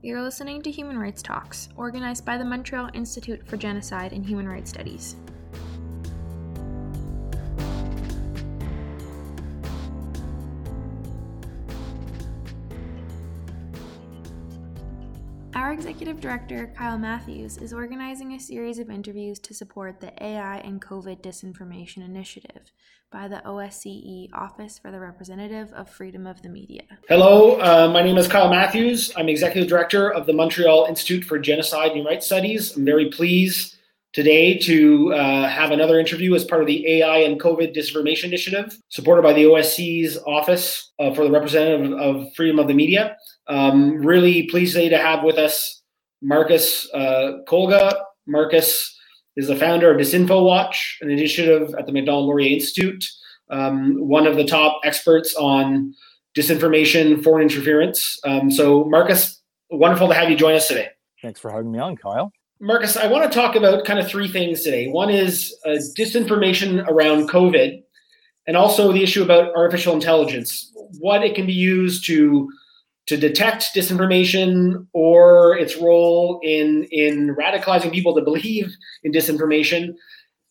You're listening to Human Rights Talks, organized by the Montreal Institute for Genocide and Human Rights Studies. Executive director, Kyle Matthews, is organizing a series of interviews to support the AI and COVID Disinformation Initiative by the OSCE Office for the Representative of Freedom of the Media. Hello, uh, my name is Kyle Matthews. I'm executive director of the Montreal Institute for Genocide and Rights Studies. I'm very pleased today to uh, have another interview as part of the AI and COVID Disinformation Initiative, supported by the OSCE's Office uh, for the Representative of Freedom of the Media. Um, really pleased today to have with us Marcus uh, Kolga. Marcus is the founder of Disinfo Watch, an initiative at the Macdonald Laurier Institute, um, one of the top experts on disinformation, foreign interference. Um, so, Marcus, wonderful to have you join us today. Thanks for having me on, Kyle. Marcus, I want to talk about kind of three things today. One is uh, disinformation around COVID, and also the issue about artificial intelligence, what it can be used to to detect disinformation or its role in in radicalizing people to believe in disinformation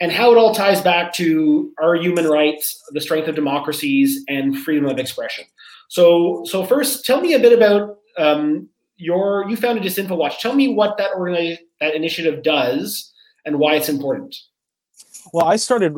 and how it all ties back to our human rights the strength of democracies and freedom of expression. So so first tell me a bit about um, your you founded disinfo watch tell me what that organi- that initiative does and why it's important. Well i started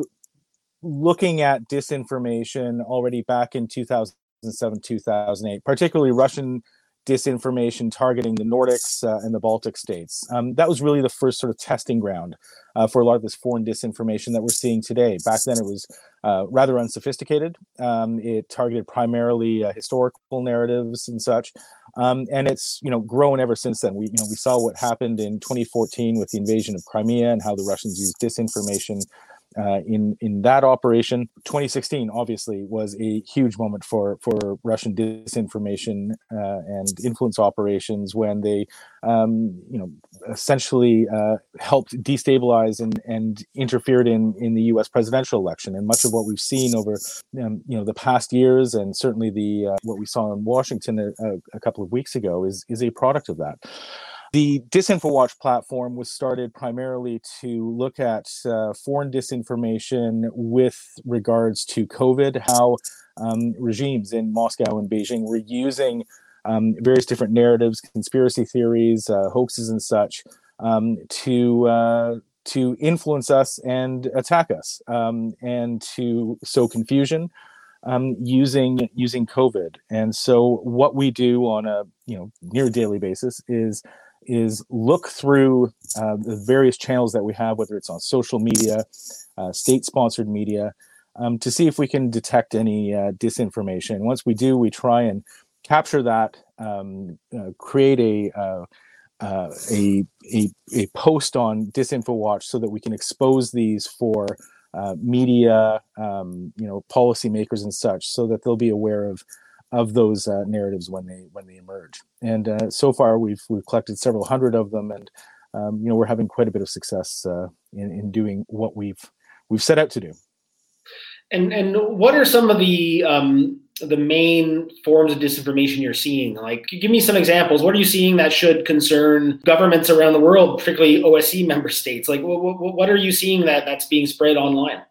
looking at disinformation already back in 2000 2007, 2008, particularly Russian disinformation targeting the Nordics uh, and the Baltic states. Um, that was really the first sort of testing ground uh, for a lot of this foreign disinformation that we're seeing today. Back then, it was uh, rather unsophisticated. Um, it targeted primarily uh, historical narratives and such, um, and it's you know grown ever since then. We you know we saw what happened in 2014 with the invasion of Crimea and how the Russians used disinformation uh, in in that operation. 2016 obviously was a huge moment for for Russian disinformation uh, and influence operations when they um, you know essentially uh, helped destabilize and and interfered in in the U.S. presidential election. And much of what we've seen over um, you know the past years and certainly the uh, what we saw in Washington a, a couple of weeks ago is is a product of that. The DisinfoWatch platform was started primarily to look at uh, foreign disinformation with regards to COVID, how um, regimes in Moscow and Beijing were using um, various different narratives, conspiracy theories, uh, hoaxes, and such um, to uh, to influence us and attack us, um, and to sow confusion. Um, using using COVID, and so what we do on a you know near daily basis is is look through uh, the various channels that we have, whether it's on social media, uh, state-sponsored media, um, to see if we can detect any uh, disinformation. Once we do, we try and capture that, um, uh, create a, uh, uh, a, a a post on Disinfo Watch so that we can expose these for media, um, you know, policymakers and such, so that they'll be aware of of those uh, narratives when they when they emerge. And uh, so far, we've we've collected several hundred of them, and um, you know we're having quite a bit of success uh, in in doing what we've we've set out to do. And and what are some of the um, the main forms of disinformation you're seeing? Like, give me some examples. What are you seeing that should concern governments around the world, particularly OSCE member states? Like, what, what, what are you seeing that that's being spread online?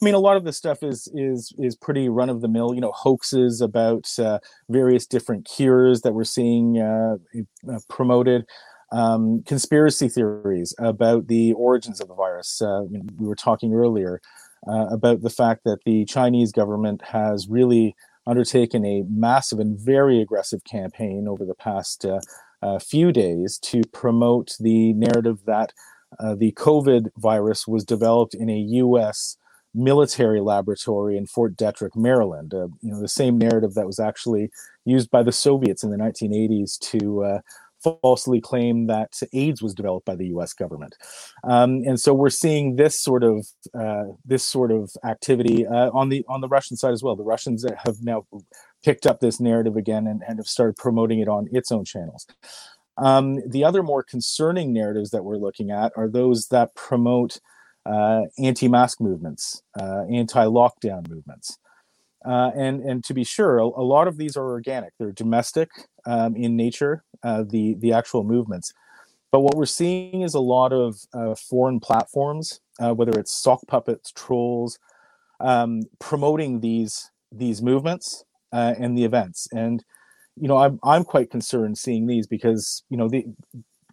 I mean, a lot of this stuff is is is pretty run of the mill. You know, hoaxes about uh, various different cures that we're seeing uh, uh, promoted. Um, conspiracy theories about the origins of the virus. Uh, we were talking earlier uh, about the fact that the Chinese government has really undertaken a massive and very aggressive campaign over the past uh, few days to promote the narrative that the COVID virus was developed in a U.S military laboratory in Fort Detrick, Maryland. Uh, you know, the same narrative that was actually used by the Soviets in the 1980s to uh, falsely claim that AIDS was developed by the U.S. government. Um, and so we're seeing this sort of uh, this sort of activity uh, on the on the Russian side as well. The Russians have now picked up this narrative again and, and have started promoting it on its own channels. Um, the other more concerning narratives that we're looking at are those that promote uh, anti-mask movements, uh, anti-lockdown movements. Uh, and and to be sure, a, a, lot of these are organic. They're domestic um, in nature. Uh, the the actual movements, but what we're seeing is a lot of uh, foreign platforms, uh, whether it's sock puppets, trolls, um, promoting these these movements and the events. And you know, I'm I'm quite concerned seeing these because you know the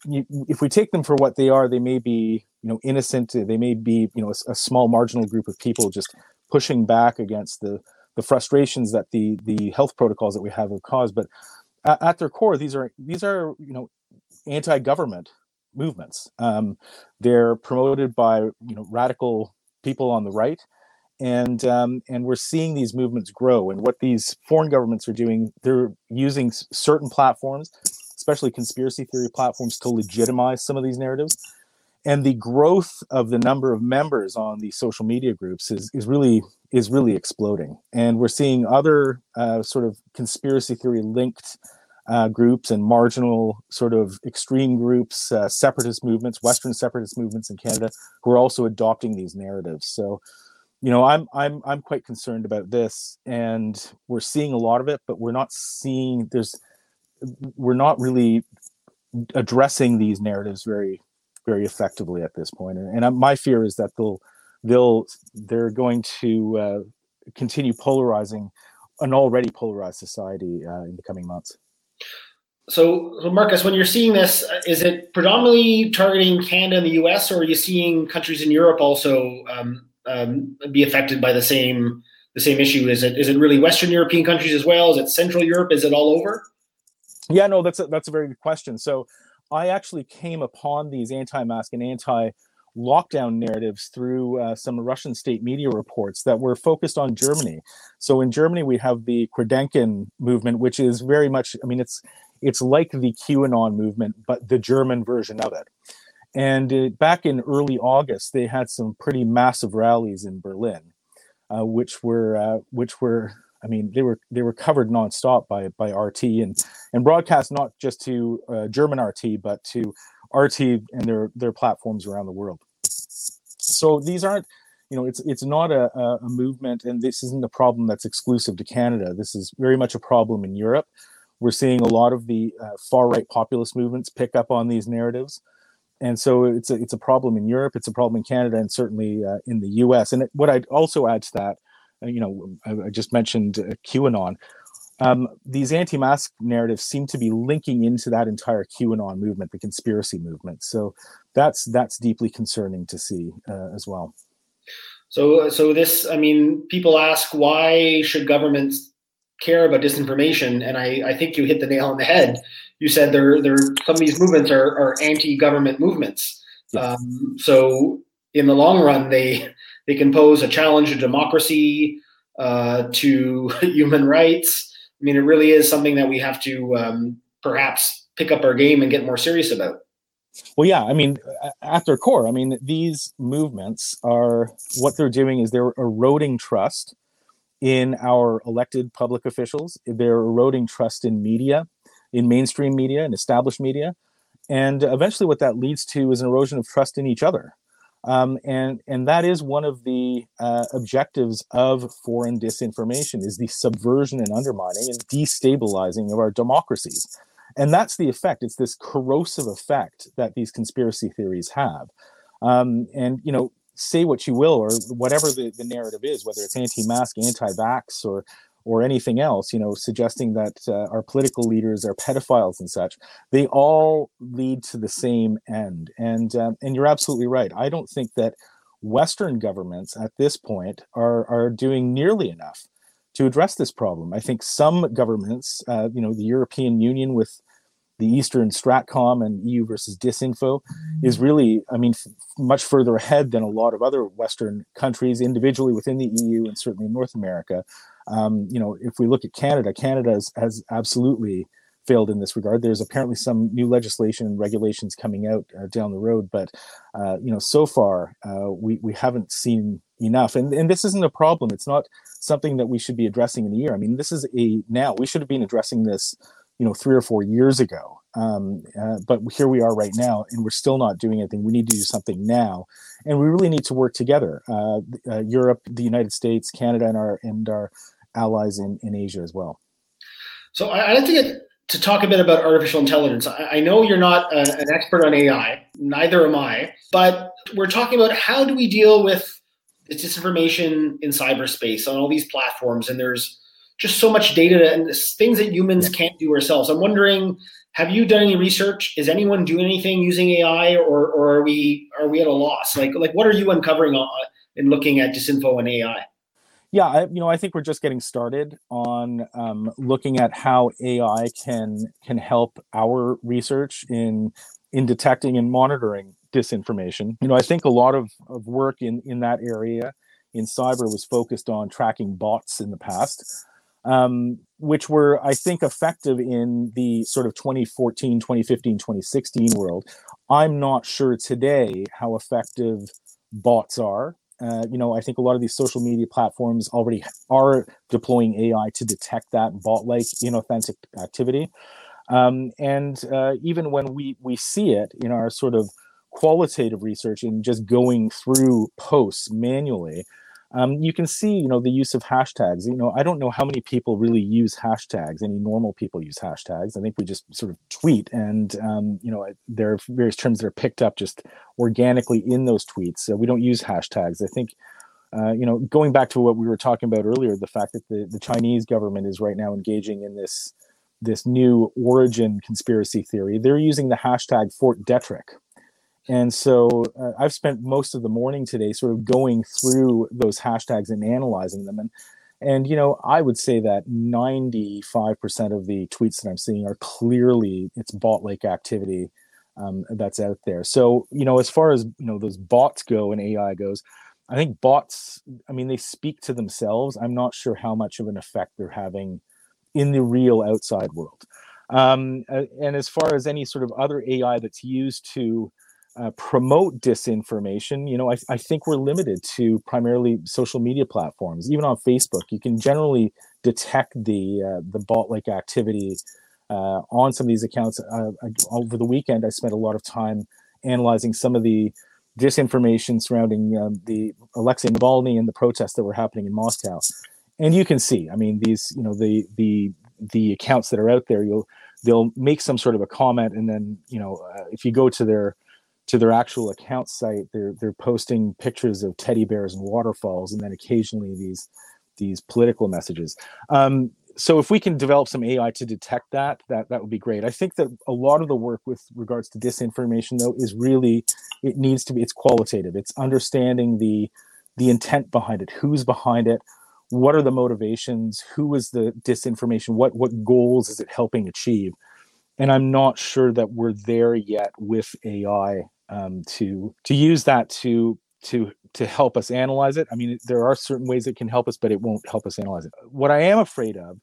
if we take them for what they are, they may be you know innocent. They may be you know a, a small marginal group of people just pushing back against the the frustrations that the the health protocols that we have have caused. But at, at their core, these are these are you know anti-government movements. Um, they're promoted by you know radical people on the right, and um, and we're seeing these movements grow. And what these foreign governments are doing, they're using certain platforms, especially conspiracy theory platforms, to legitimize some of these narratives. And the growth of the number of members on these social media groups is is really is really exploding. And we're seeing other uh, sort of conspiracy theory linked uh, groups and marginal sort of extreme groups, uh, separatist movements, Western separatist movements in Canada, who are also adopting these narratives. So, you know, I'm I'm I'm quite concerned about this, and we're seeing a lot of it, but we're not seeing there's we're not really addressing these narratives very very effectively at this point. And, and my fear is that they'll they'll they're going to uh, continue polarizing an already polarized society uh, in the coming months. So, so Marcus, when you're seeing this, uh, is it predominantly targeting Canada and the U.S., or are you seeing countries in Europe also um, um, be affected by the same the same issue? Is it is it really Western European countries as well? Is it Central Europe? Is it all over? Yeah, no, that's a, that's a very good question. So, I actually came upon these anti-mask and anti lockdown narratives through uh, some Russian state media reports that were focused on Germany. So in Germany, we have the Querdenken movement, which is very much, I mean, it's it's like the QAnon movement, but the German version of it. And uh, back in early August, they had some pretty massive rallies in Berlin, uh, which were uh, which were I mean, they were they were covered nonstop by by RT and and broadcast not just to uh, German RT but to RT and their their platforms around the world. So these aren't you know it's it's not a, a movement and this isn't a problem that's exclusive to canada. This is very much a problem in europe. We're seeing a lot of the uh, far right populist movements pick up on these narratives. And so it's a, it's a problem in europe it's a problem in canada and certainly uh, in the us and what i'd also add to that you know i, I just mentioned uh, qanon um, these anti-mask narratives seem to be linking into that entire QAnon movement, the conspiracy movement. So that's that's deeply concerning to see uh, as well. So, so this, I mean, people ask why should governments care about disinformation, and I, I think you hit the nail on the head. You said there, there, some of these movements are, are anti-government movements. Yes. Um, so, in the long run, they they can pose a challenge to democracy, uh, to human rights, I mean, it really is something that we have to um, perhaps pick up our game and get more serious about. Well, yeah, I mean, at their core, I mean, these movements are what they're doing is they're eroding trust in our elected public officials. They're eroding trust in media, in mainstream media and established media. And eventually, what that leads to is an erosion of trust in each other. Um, and and that is one of the uh, objectives of foreign disinformation is the subversion and undermining and destabilizing of our democracies. And that's the effect. It's this corrosive effect that these conspiracy theories have. Um, and you know say what you will or whatever the, the narrative is whether it's anti-mask anti-vax or or anything else, you know, suggesting that uh, our political leaders are pedophiles and such, they all lead to the same end. And um, and you're absolutely right. I don't think that Western governments at this point are are doing nearly enough to address this problem. I think some governments, uh, you know, the European Union with the Eastern Stratcom and EU versus Disinfo is mm-hmm. really, I mean, f- much further ahead than a lot of other Western countries individually within the EU and certainly North America. Um, you know, if we look at Canada, Canada has, has, absolutely failed in this regard. There's apparently some new legislation and regulations coming out uh, down the road, but uh, you know, so far uh, we we haven't seen enough. And and this isn't a problem. It's not something that we should be addressing in a year. I mean, this is a now we should have been addressing this, you know, three or four years ago. Um, uh, but here we are right now, and we're still not doing anything. We need to do something now, and we really need to work together. Uh, uh, Europe, the United States, Canada, and our and our allies in, in Asia as well. So I, like to get to talk a bit about artificial intelligence. I, I know you're not a, an expert on AI, neither am I, but we're talking about how do we deal with disinformation in cyberspace on all these platforms, and there's just so much data and things that humans can't do ourselves. I'm wondering, have you done any research? Is anyone doing anything using AI, or, or are we are we at a loss? Like like what are you uncovering on, in looking at disinfo and AI? Yeah, I, you know, I think we're just getting started on um, looking at how AI can can help our research in in detecting and monitoring disinformation. You know, I think a lot of, of work in in that area in cyber was focused on tracking bots in the past, um, which were, I think, effective in the sort of 2014, 2015, 2016 world. I'm not sure today how effective bots are uh, you know, I think a lot of these social media platforms already are deploying AI to detect that bot-like inauthentic activity. Um, and uh, even when we we see it in our sort of qualitative research and just going through posts manually, um, you can see, you know, the use of hashtags. You know, I don't know how many people really use hashtags. Any normal people use hashtags. I think we just sort of tweet, and um, you know, there are various terms that are picked up just organically in those tweets. So we don't use hashtags. I think. Uh, you know, going back to what we were talking about earlier, the fact that the, the Chinese government is right now engaging in this this new origin conspiracy theory, they're using the hashtag Fort Detrick, and so uh, I've spent most of the morning today sort of going through those hashtags and analyzing them. And, and you know, I would say that 95% of the tweets that I'm seeing are clearly it's bot like activity um, that's out there. So, you know, as far as, you know, those bots go and AI goes, I think bots, I mean, they speak to themselves. I'm not sure how much of an effect they're having in the real outside world. Um, and as far as any sort of other AI that's used to uh, promote disinformation, you know, I, I, think we're limited to primarily social media platforms. Even on Facebook, you can generally detect the uh, the bot-like activity uh, on some of these accounts. Uh, over the weekend, I spent a lot of time analyzing some of the disinformation surrounding um, the Alexei Navalny and the protests that were happening in Moscow. And you can see, I mean, these, you know, the the the accounts that are out there, you'll they'll make some sort of a comment, and then, you know, uh, if you go to their to their actual account site, they're they're posting pictures of teddy bears and waterfalls, and then occasionally these these political messages. Um, so if we can develop some AI to detect that, that that would be great. I think that a lot of the work with regards to disinformation, though, is really it needs to be it's qualitative. It's understanding the the intent behind it, who's behind it, what are the motivations, who is the disinformation, what what goals is it helping achieve, and I'm not sure that we're there yet with AI um, to to use that to to to help us analyze it. I mean, there are certain ways it can help us, but it won't help us analyze it. What I am afraid of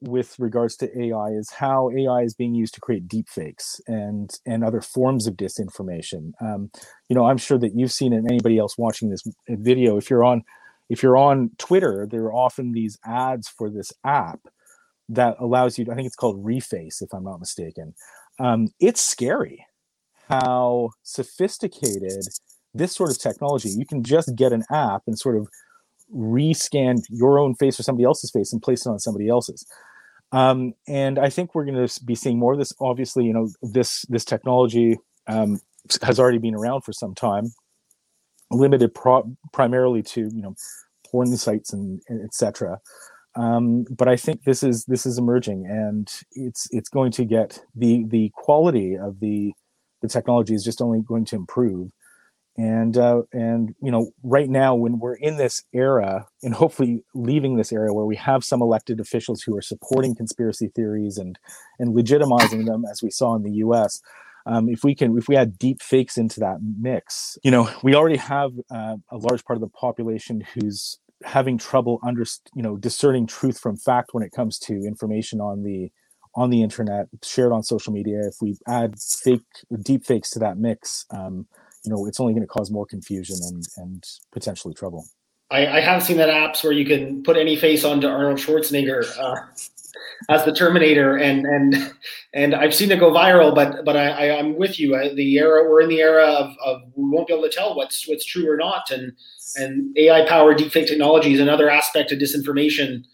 with regards to AI is how AI is being used to create deep fakes and and other forms of disinformation. Um, you know, I'm sure that you've seen it. And anybody else watching this video, if you're on if you're on Twitter, there are often these ads for this app that allows you. To, I think it's called Reface, if I'm not mistaken. Um, it's scary how sophisticated this sort of technology you can just get an app and sort of rescan your own face or somebody else's face and place it on somebody else's. Um, and i think we're going to be seeing more of this. Obviously you know this this technology um, has already been around for some time limited pro- primarily to you know porn sites and, and etc um, but I think this is this is emerging, and it's it's going to get the the quality of the the technology is just only going to improve. And uh, and you know right now when we're in this era and hopefully leaving this era where we have some elected officials who are supporting conspiracy theories and and legitimizing them as we saw in the US um, if we can if we add deep fakes into that mix you know we already have uh, a large part of the population who's having trouble under you know discerning truth from fact when it comes to information on the on the internet, shared on social media. If we add fake, deep fakes to that mix, um, you know, it's only going to cause more confusion and and potentially trouble. I, I, have seen that apps where you can put any face onto Arnold Schwarzenegger uh, as the Terminator, and and and I've seen it go viral. But but I, I am with you. I, the era we're in the era of, of we won't be able to tell what's what's true or not, and and AI powered deepfake technology is another aspect of disinformation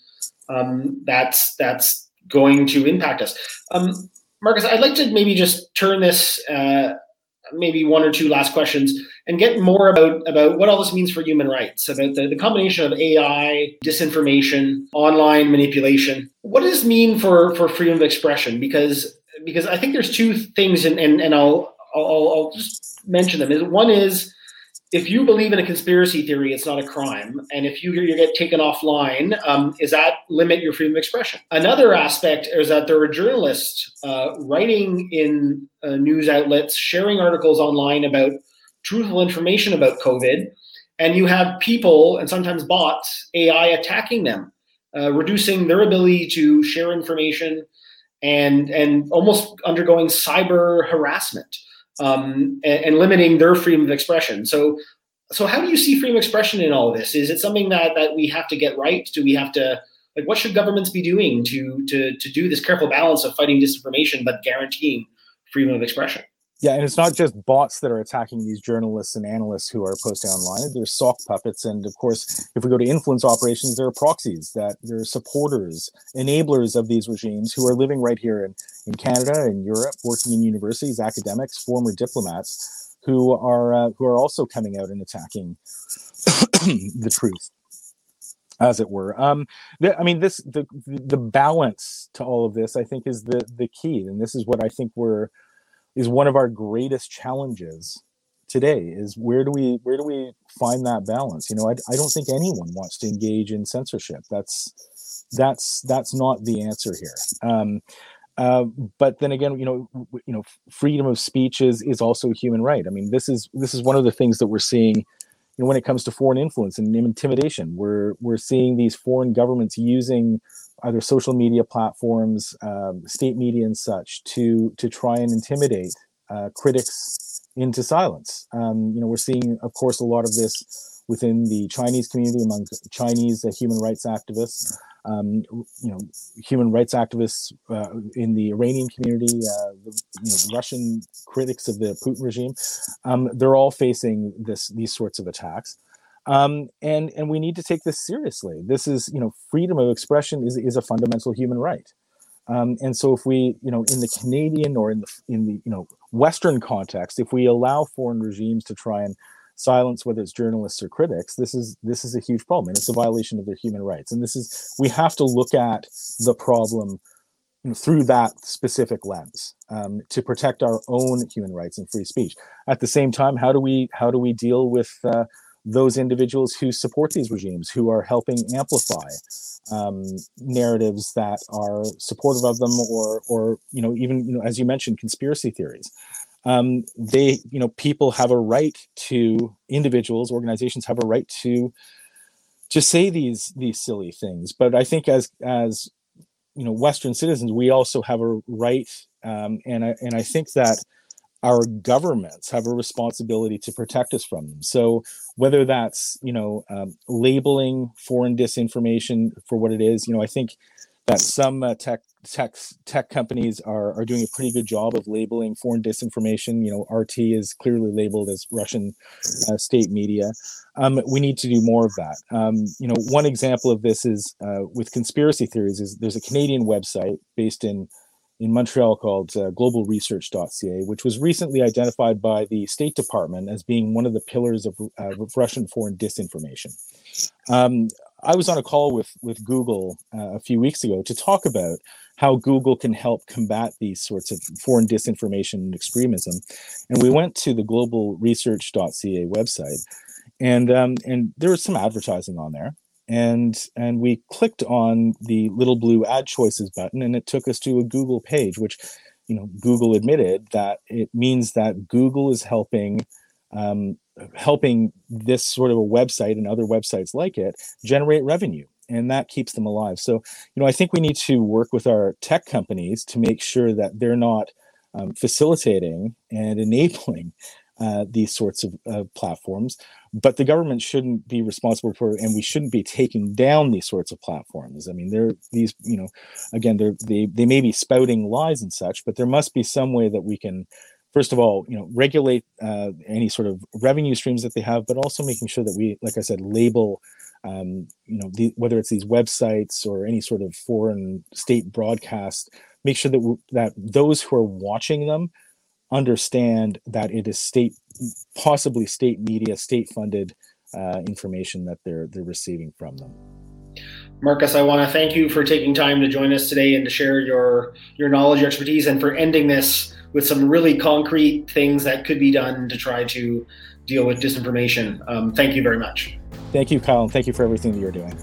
um, that's that's going to impact us. Um, Marcus, I'd like to maybe just turn this uh, maybe one or two last questions and get more about about what all this means for human rights about the, the combination of ai disinformation online manipulation. What does this mean for for freedom of expression? Because because i think there's two things and and, and I'll, I'll i'll just mention them. One is if you believe in a conspiracy theory, it's not a crime. And if you, you get taken offline, um, is that limit your freedom of expression? Another aspect is that there are journalists uh, writing in uh, news outlets, sharing articles online about truthful information about COVID. And you have people and sometimes bots, AI attacking them, uh, reducing their ability to share information and, and almost undergoing cyber harassment um, and, and, limiting their freedom of expression. So, so how do you see freedom of expression in all of this? Is it something that that we have to get right? Do we have to like what should governments be doing to to to do this careful balance of fighting disinformation but guaranteeing freedom of expression? Yeah, and it's not just bots that are attacking these journalists and analysts who are posting online. They're sock puppets, and of course, if we go to influence operations, there are proxies that there are supporters, enablers of these regimes who are living right here in, in Canada and Europe, working in universities, academics, former diplomats, who are uh, who are also coming out and attacking the truth as it were. Um, the, I mean, this the the balance to all of this, I think, is the the key, and this is what I think we're is one of our greatest challenges today is where do we where do we find that balance? You know I, I don't think anyone wants to engage in censorship. That's that's that's not the answer here. Um, uh, but then again you know you know freedom of speech is is also a human right. I mean this is this is one of the things that we're seeing you know when it comes to foreign influence and intimidation. We're we're seeing these foreign governments using either social media platforms, um, state media, and such to to try and intimidate uh, critics into silence. Um, you know, we're seeing, of course, a lot of this within the Chinese community among Chinese uh, human rights activists. Um, you know, human rights activists uh, in the Iranian community, uh, the, you know, Russian critics of the Putin regime, um, they're all facing this these sorts of attacks um, and and we need to take this seriously. This is you know freedom of expression is is a fundamental human right. Um, and so if we you know in the Canadian or in the in the you know Western context, if we allow foreign regimes to try and silence whether it's journalists or critics, this is this is a huge problem and it's a violation of their human rights. And this is we have to look at the problem through that specific lens um, to protect our own human rights and free speech. At the same time, how do we how do we deal with uh, those individuals who support these regimes, who are helping amplify um, narratives that are supportive of them, or, or you know, even you know, as you mentioned, conspiracy theories. Um, they, you know, people have a right to individuals, organizations have a right to to say these these silly things. But I think as as you know, Western citizens, we also have a right, um, and I and I think that our governments have a responsibility to protect us from them. So whether that's you know um, labeling foreign disinformation for what it is, you know, I think that some uh, tech tech tech companies are are doing a pretty good job of labeling foreign disinformation. You know, RT is clearly labeled as Russian uh, state media. Um, we need to do more of that. Um, you know, one example of this is uh, with conspiracy theories. Is there's a Canadian website based in in Montreal called uh, globalresearch.ca, which was recently identified by the State Department as being one of the pillars of, uh, Russian foreign disinformation. Um, I was on a call with with Google uh, a few weeks ago to talk about how Google can help combat these sorts of foreign disinformation and extremism, and we went to the globalresearch.ca website, and um, and there was some advertising on there, and and we clicked on the little blue AdChoices button and it took us to a google page which you know google admitted that it means that google is helping um, helping this sort of a website and other websites like it generate revenue and that keeps them alive. So you know i think we need to work with our tech companies to make sure that they're not um, facilitating and enabling uh, these sorts of uh, platforms but the government shouldn't be responsible for and we shouldn't be taking down these sorts of platforms. I mean they're these you know again they're they, they may be spouting lies and such but there must be some way that we can first of all you know regulate uh, any sort of revenue streams that they have but also making sure that we like i said label um, you know, the, whether it's these websites or any sort of foreign state broadcast, make sure that that those who are watching them understand that it is state, possibly state media, state funded uh, information that they're they're receiving from them. Marcus, I want to thank you for taking time to join us today and to share your your knowledge, your expertise, and for ending this with some really concrete things that could be done to try to deal with disinformation. Um, thank you very much. Thank you, Kyle, and thank you for everything that you're doing.